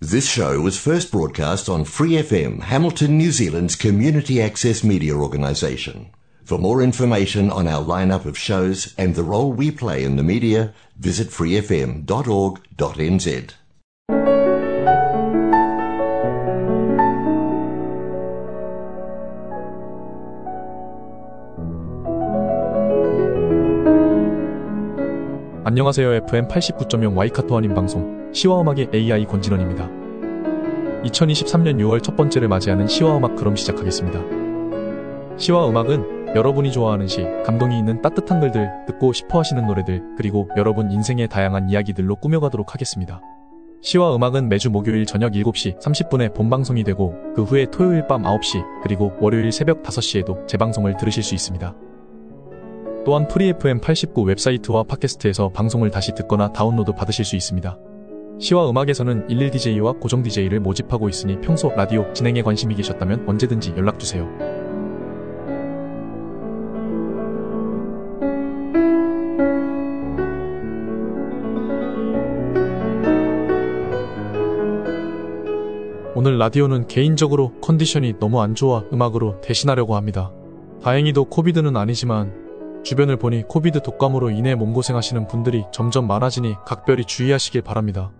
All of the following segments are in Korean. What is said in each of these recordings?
This show was first broadcast on Free FM, Hamilton, New Zealand's community access media organisation. For more information on our lineup of shows and the role we play in the media, visit freefm.org.nz. 안녕하세요. FM 89.0 와이카토 한인 방송 시와음악의 AI 권진원입니다. 2023년 6월 첫 번째를 맞이하는 시와음악 그럼 시작하겠습니다. 시와음악은 여러분이 좋아하는 시, 감동이 있는 따뜻한 글들, 듣고 싶어 하시는 노래들, 그리고 여러분 인생의 다양한 이야기들로 꾸며가도록 하겠습니다. 시와 음악은 매주 목요일 저녁 7시 30분에 본방송이 되고 그 후에 토요일 밤 9시 그리고 월요일 새벽 5시에도 재방송을 들으실 수 있습니다. 또한 프리FM 89 웹사이트와 팟캐스트에서 방송을 다시 듣거나 다운로드 받으실 수 있습니다. 시와 음악에서는 11DJ와 고정 DJ를 모집하고 있으니 평소 라디오 진행에 관심이 계셨다면 언제든지 연락주세요. 오늘 라디오는 개인적으로 컨디션이 너무 안 좋아 음악으로 대신하려고 합니다. 다행히도 COVID는 아니지만 주변을 보니 COVID 독감으로 인해 몸고생하시는 분들이 점점 많아지니 각별히 주의하시길 바랍니다.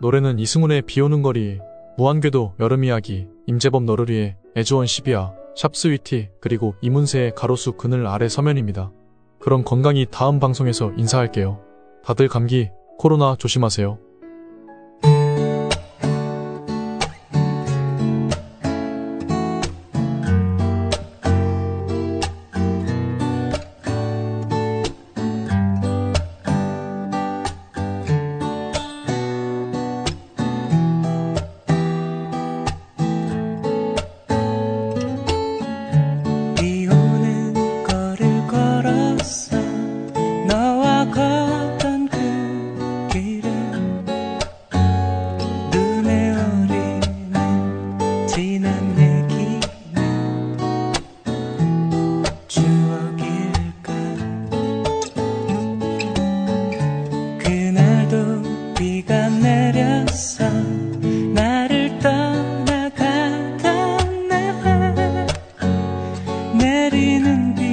노래는 이승훈의 비 오는 거리, 무한궤도 여름 이야기, 임재범 너를 위해 애즈원 12야, 샵 Sweety, 그리고 이문세의 가로수 그늘 아래 서면입니다. 그럼 건강히 다음 방송에서 인사할게요. 다들 감기, 코로나 조심하세요. 내리는 비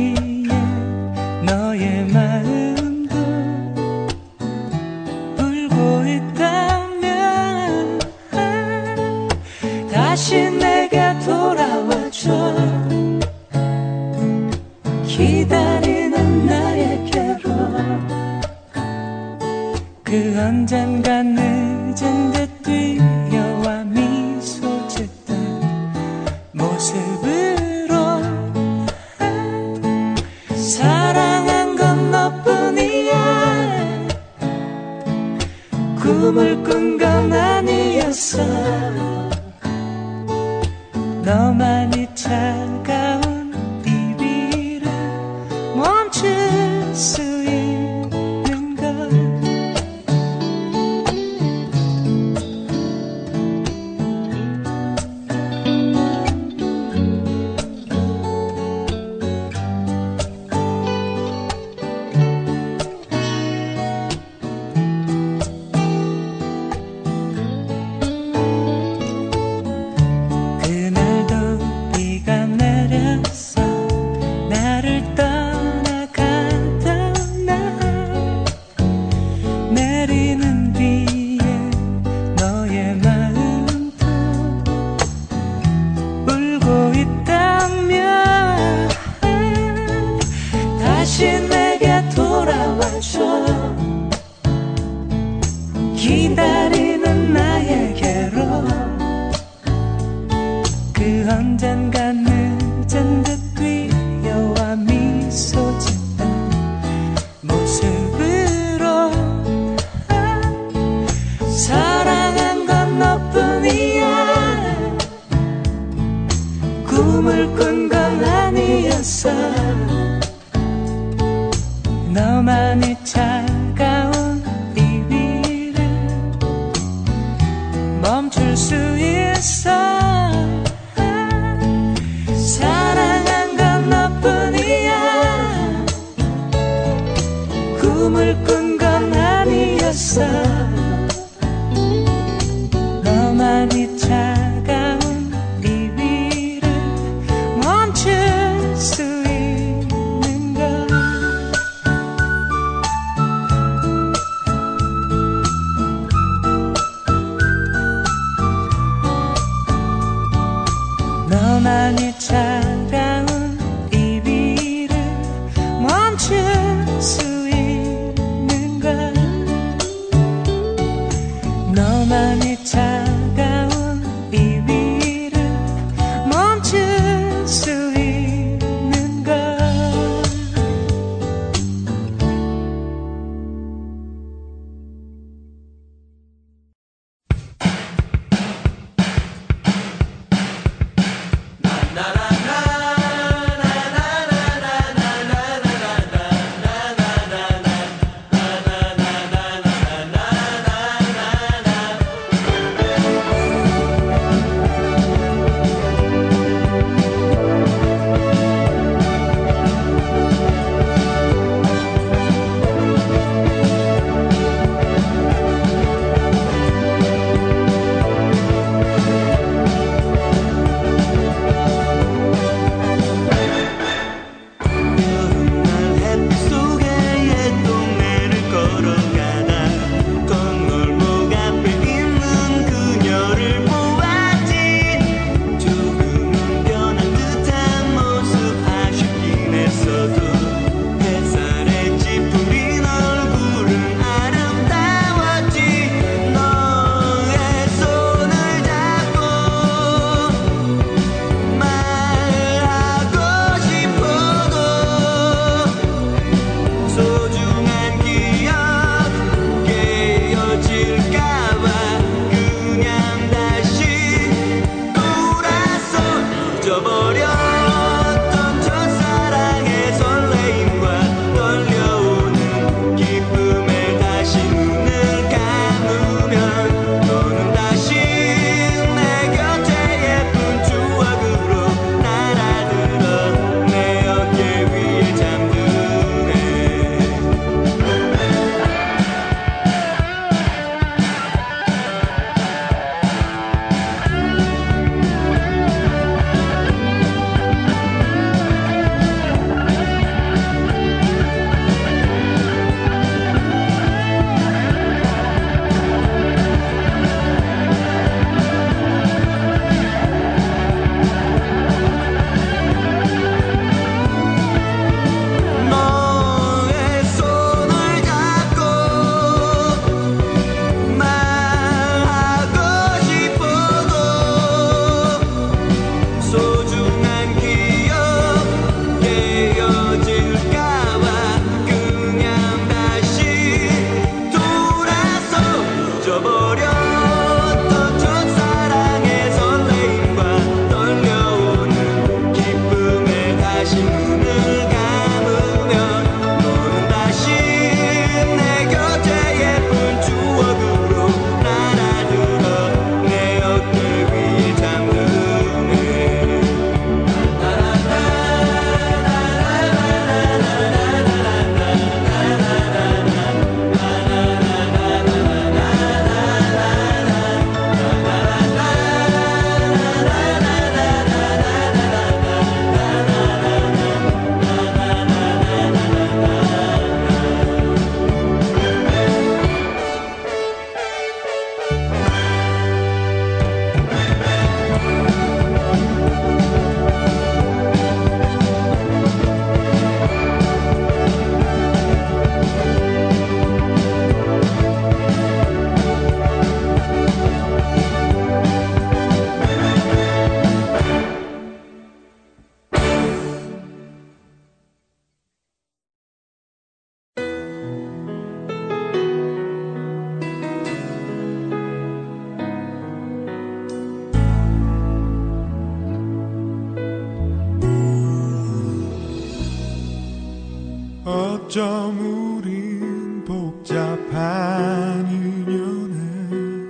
어쩜 우린 복잡한 인연에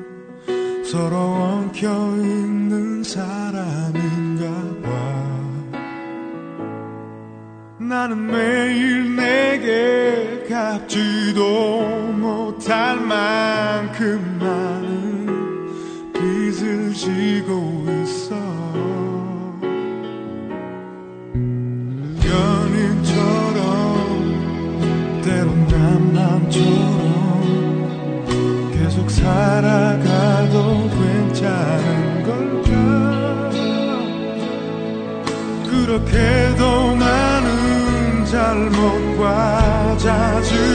서로 엉켜 있는 사람인가 봐. 나는 매일 내게 갚지도 그도 많은 잘못과 자주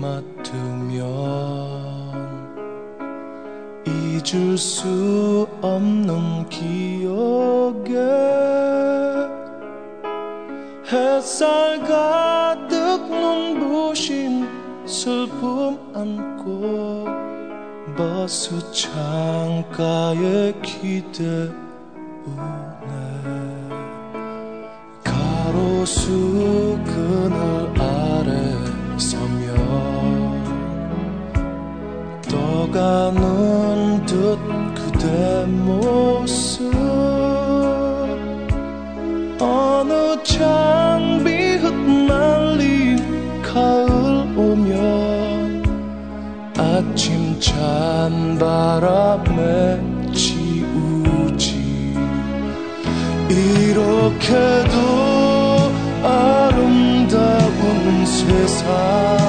맡으면 잊을 수 없는 기억에 햇살 가득 눈부신 슬픔 안고 버스 창가에 기대 우네. 가로수 그늘 녹아는 듯 그대 모습. 어느 장비 흩날린 가을 오면 아침 찬 바람에 지우지. 이렇게도 아름다운 세상.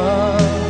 love.